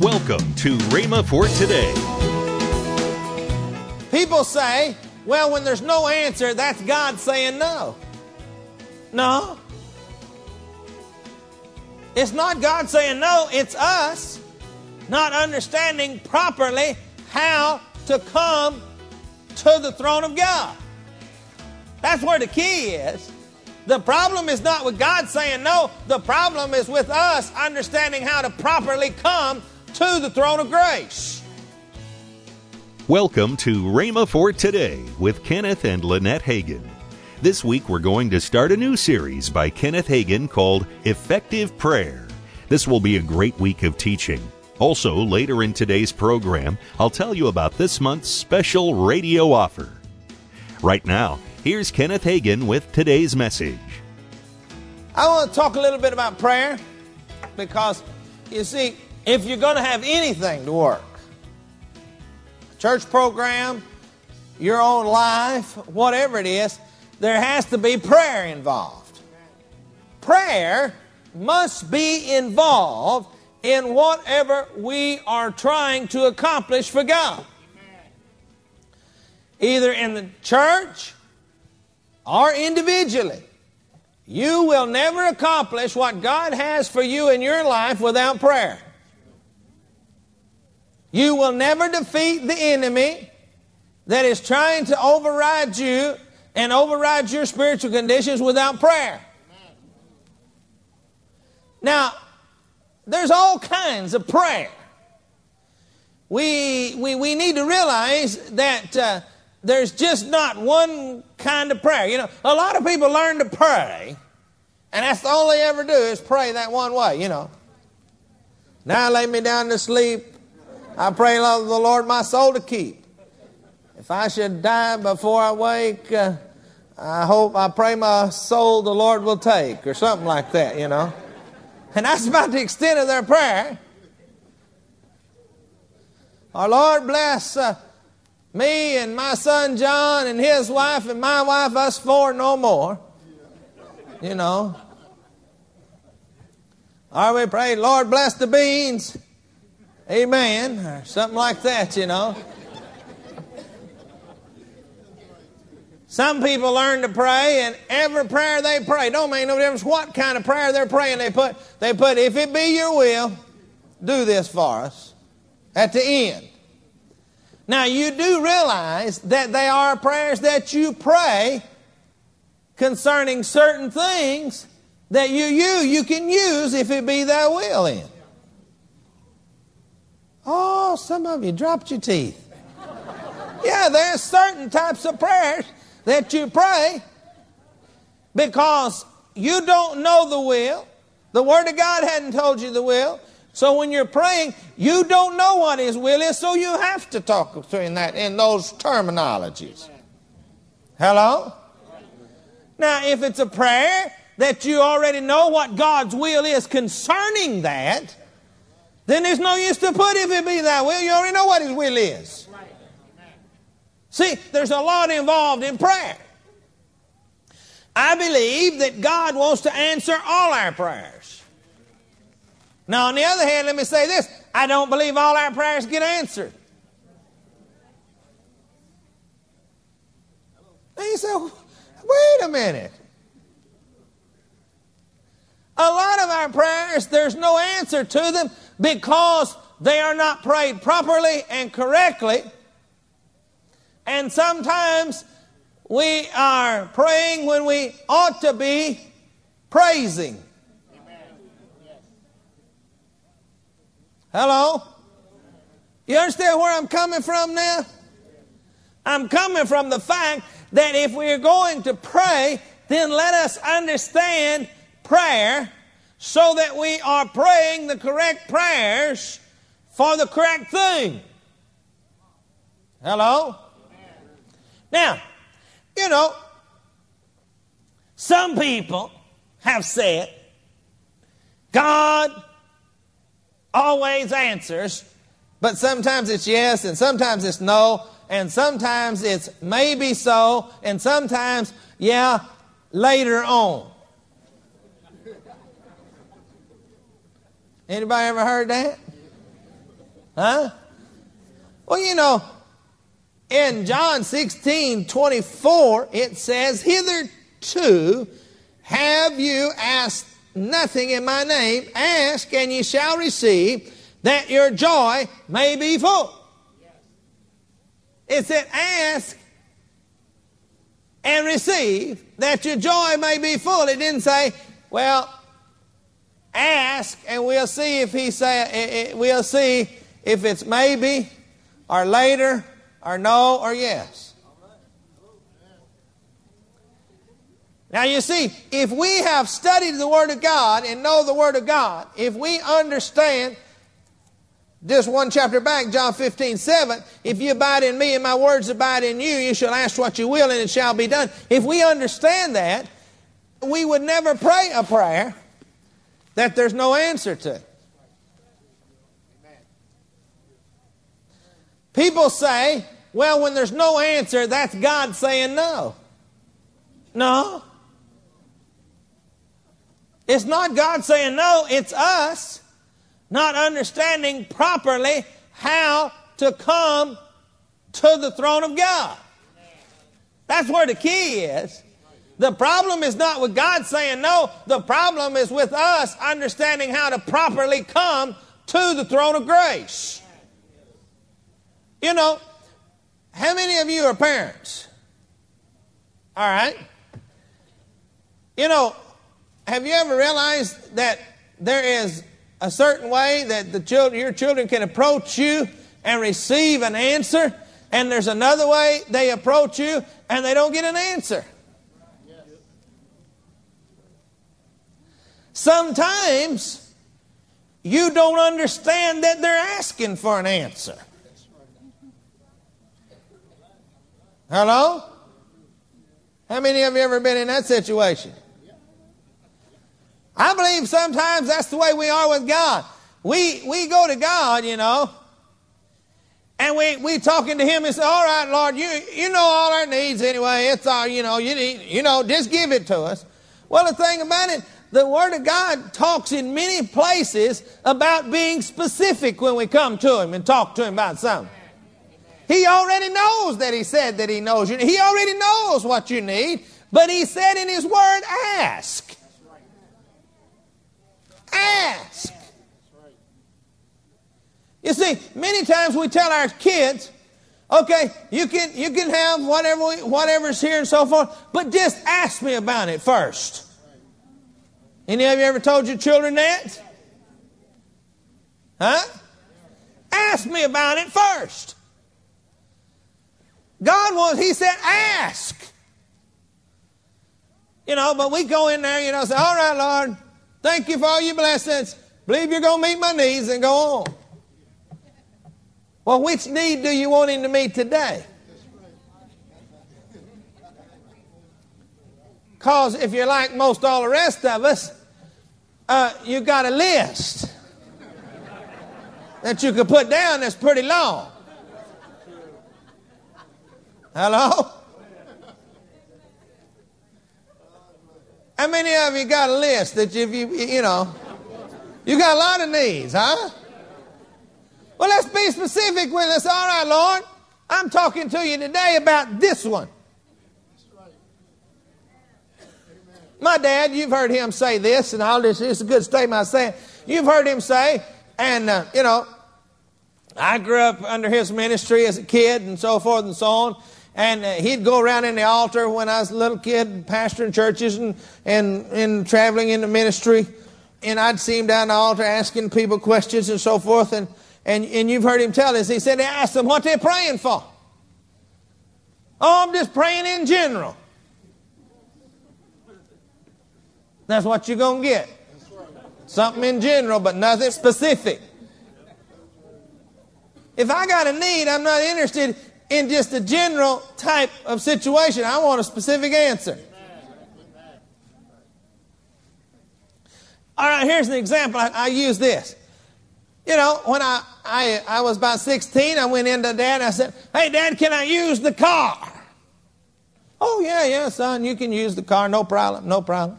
Welcome to Rhema for today. People say, well, when there's no answer, that's God saying no. No. It's not God saying no, it's us not understanding properly how to come to the throne of God. That's where the key is. The problem is not with God saying no, the problem is with us understanding how to properly come to the throne of grace. Welcome to Rhema for Today with Kenneth and Lynette Hagin. This week we're going to start a new series by Kenneth Hagin called Effective Prayer. This will be a great week of teaching. Also, later in today's program, I'll tell you about this month's special radio offer. Right now, here's Kenneth Hagin with today's message. I want to talk a little bit about prayer because, you see, if you're going to have anything to work, church program, your own life, whatever it is, there has to be prayer involved. Prayer must be involved in whatever we are trying to accomplish for God. Either in the church or individually. You will never accomplish what God has for you in your life without prayer. You will never defeat the enemy that is trying to override you and override your spiritual conditions without prayer. Now, there's all kinds of prayer. We, we, we need to realize that uh, there's just not one kind of prayer. You know, a lot of people learn to pray, and that's all they ever do is pray that one way, you know. Now lay me down to sleep. I pray the Lord my soul to keep. If I should die before I wake, uh, I hope, I pray my soul the Lord will take, or something like that, you know. And that's about the extent of their prayer. Our Lord bless uh, me and my son John and his wife and my wife, us four no more. You know. Or we pray, Lord bless the beans. Amen. Or something like that, you know. Some people learn to pray, and every prayer they pray don't make no difference what kind of prayer they're praying. They put, they put, if it be your will, do this for us at the end. Now, you do realize that they are prayers that you pray concerning certain things that you, you, you can use if it be thy will in. Oh, some of you dropped your teeth. Yeah, there's certain types of prayers that you pray because you don't know the will. The Word of God hadn't told you the will. So when you're praying, you don't know what His will is, so you have to talk Him that in those terminologies. Hello? Now, if it's a prayer that you already know what God's will is concerning that, then there's no use to put if it be that will. You already know what His will is. See, there's a lot involved in prayer. I believe that God wants to answer all our prayers. Now, on the other hand, let me say this I don't believe all our prayers get answered. And you say, wait a minute. A lot of our prayers, there's no answer to them because they are not prayed properly and correctly. And sometimes we are praying when we ought to be praising. Hello? You understand where I'm coming from now? I'm coming from the fact that if we're going to pray, then let us understand prayer so that we are praying the correct prayers for the correct thing. Hello? Now, you know, some people have said God always answers, but sometimes it's yes and sometimes it's no, and sometimes it's maybe so, and sometimes, yeah, later on. Anybody ever heard that? Huh? Well, you know, in John 16 24, it says, Hitherto have you asked nothing in my name. Ask, and ye shall receive, that your joy may be full. It said, Ask and receive, that your joy may be full. It didn't say, Well, ask, and we'll see if he say, eh, eh, we'll see if it's maybe or later or no or yes. Now, you see, if we have studied the Word of God and know the Word of God, if we understand just one chapter back, John 15, 7, if you abide in me and my words abide in you, you shall ask what you will and it shall be done. If we understand that, we would never pray a prayer that there's no answer to. People say, well, when there's no answer, that's God saying no. No. It's not God saying no, it's us not understanding properly how to come to the throne of God. That's where the key is. The problem is not with God saying no, the problem is with us understanding how to properly come to the throne of grace. You know, how many of you are parents? All right. You know, have you ever realized that there is a certain way that the children, your children can approach you and receive an answer, and there's another way they approach you and they don't get an answer? Sometimes you don't understand that they're asking for an answer. Hello? How many of you ever been in that situation? I believe sometimes that's the way we are with God. We, we go to God, you know, and we, we talking to Him and say, all right, Lord, you, you know all our needs anyway. It's all, you know, you need, you know, just give it to us. Well, the thing about it, the Word of God talks in many places about being specific when we come to Him and talk to Him about something. He already knows that He said that He knows you. He already knows what you need, but He said in His Word, ask. Ask. You see, many times we tell our kids, okay, you can, you can have whatever, we, whatever's here and so forth, but just ask me about it first. Any of you ever told your children that? Huh? Ask me about it first. God wants, He said, ask. You know, but we go in there, you know, say, all right, Lord, thank you for all your blessings. Believe you're going to meet my needs and go on. Well, which need do you want him to meet today? Because if you're like most all the rest of us, uh, you got a list that you could put down that's pretty long. Hello? How many of you got a list that if you, you know, you got a lot of needs, huh? Well, let's be specific with us. All right, Lord, I'm talking to you today about this one. My dad, you've heard him say this, and all this. it's a good statement I say. You've heard him say, and, uh, you know, I grew up under his ministry as a kid and so forth and so on. And uh, he'd go around in the altar when I was a little kid, pastoring churches and, and, and traveling in the ministry. And I'd see him down the altar asking people questions and so forth. And, and, and you've heard him tell us. He said, ask them what they're praying for. Oh, I'm just praying in general. That's what you're going to get. Something in general, but nothing specific. If I got a need, I'm not interested in just a general type of situation. I want a specific answer. All right, here's an example. I, I use this. You know, when I, I, I was about 16, I went into dad and I said, Hey, dad, can I use the car? Oh, yeah, yeah, son, you can use the car. No problem, no problem.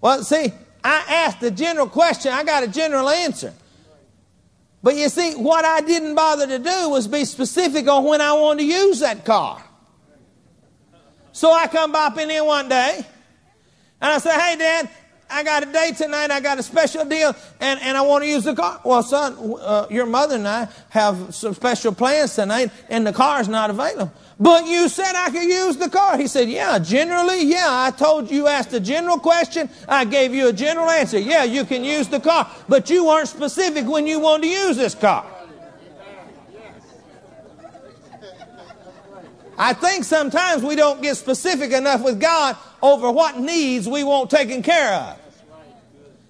Well, see, I asked the general question, I got a general answer. But you see, what I didn't bother to do was be specific on when I wanted to use that car. So I come bopping in one day and I say, Hey, Dad, I got a date tonight. I got a special deal and, and I want to use the car. Well, son, uh, your mother and I have some special plans tonight and the car's not available. But you said I could use the car. He said, Yeah, generally, yeah. I told you, asked a general question. I gave you a general answer. Yeah, you can use the car. But you weren't specific when you wanted to use this car. I think sometimes we don't get specific enough with God over what needs we want taken care of.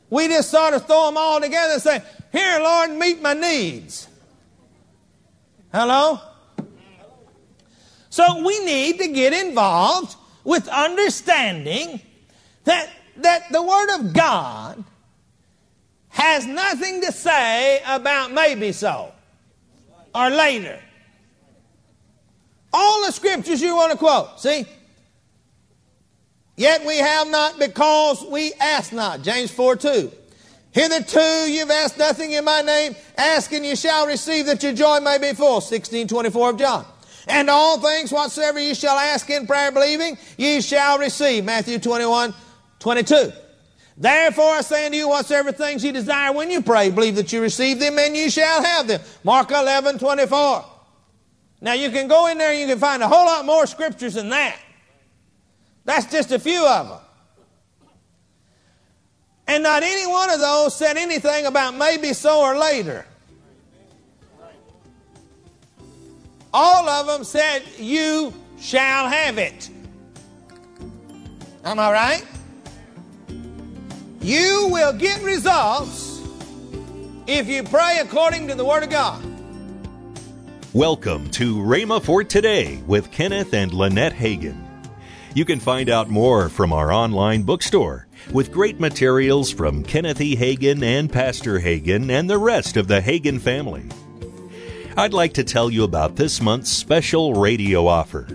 We just sort of throw them all together and say, Here, Lord, meet my needs. Hello? So we need to get involved with understanding that, that the Word of God has nothing to say about maybe so or later. All the scriptures you want to quote, see? Yet we have not because we ask not. James 4 2. Hitherto you've asked nothing in my name. Ask and you shall receive that your joy may be full. 1624 of John. And all things whatsoever ye shall ask in prayer believing, ye shall receive. Matthew 21, 22. Therefore I say unto you, whatsoever things ye desire when you pray, believe that you receive them and you shall have them. Mark 11, 24. Now you can go in there and you can find a whole lot more scriptures than that. That's just a few of them. And not any one of those said anything about maybe so or later. All of them said, You shall have it. Am I right? You will get results if you pray according to the Word of God. Welcome to Rhema for Today with Kenneth and Lynette Hagin. You can find out more from our online bookstore with great materials from Kenneth E. Hagin and Pastor Hagin and the rest of the Hagin family. I'd like to tell you about this month's special radio offer.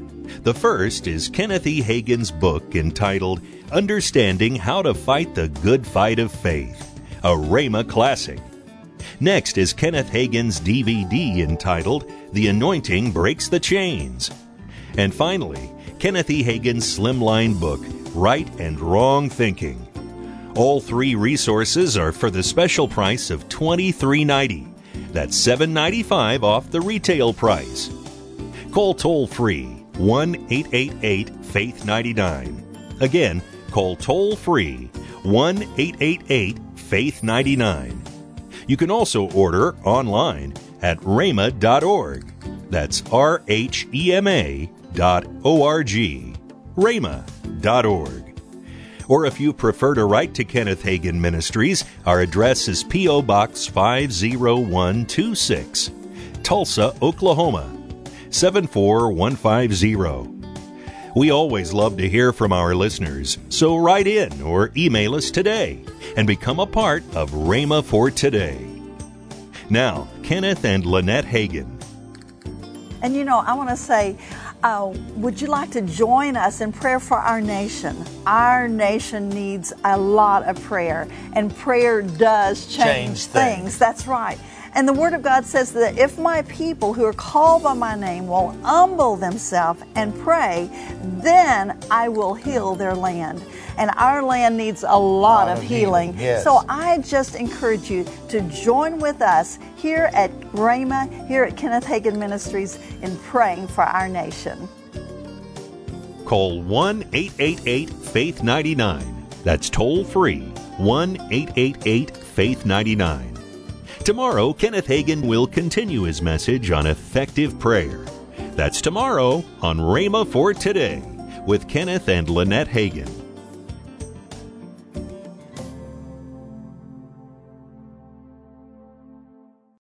The first is Kenneth E. Hagin's book entitled Understanding How to Fight the Good Fight of Faith, a Rhema classic. Next is Kenneth Hagin's DVD entitled The Anointing Breaks the Chains. And finally, Kenneth E. Hagin's slimline book, Right and Wrong Thinking. All three resources are for the special price of $23.90. That's $7.95 off the retail price. Call toll free 1 888 Faith 99. Again, call toll free 1 888 Faith 99. You can also order online at rhema.org. That's R H E M A dot O R G. rhema.org. Or if you prefer to write to Kenneth Hagin Ministries, our address is P.O. Box 50126, Tulsa, Oklahoma 74150. We always love to hear from our listeners, so write in or email us today and become a part of Rhema for Today. Now, Kenneth and Lynette Hagin. And you know, I want to say, uh, would you like to join us in prayer for our nation? Our nation needs a lot of prayer, and prayer does change, change things. things. That's right. And the Word of God says that if my people who are called by my name will humble themselves and pray, then I will heal their land. And our land needs a lot, a lot of, of, healing. healing. Yes. So I just encourage you to join with us here at Rhema, here at Kenneth Hagin Ministries, in praying for our nation. Call 1 888 Faith 99. That's toll free 1 888 Faith 99. Tomorrow, Kenneth Hagin will continue his message on effective prayer. That's tomorrow on Rhema for Today with Kenneth and Lynette Hagin.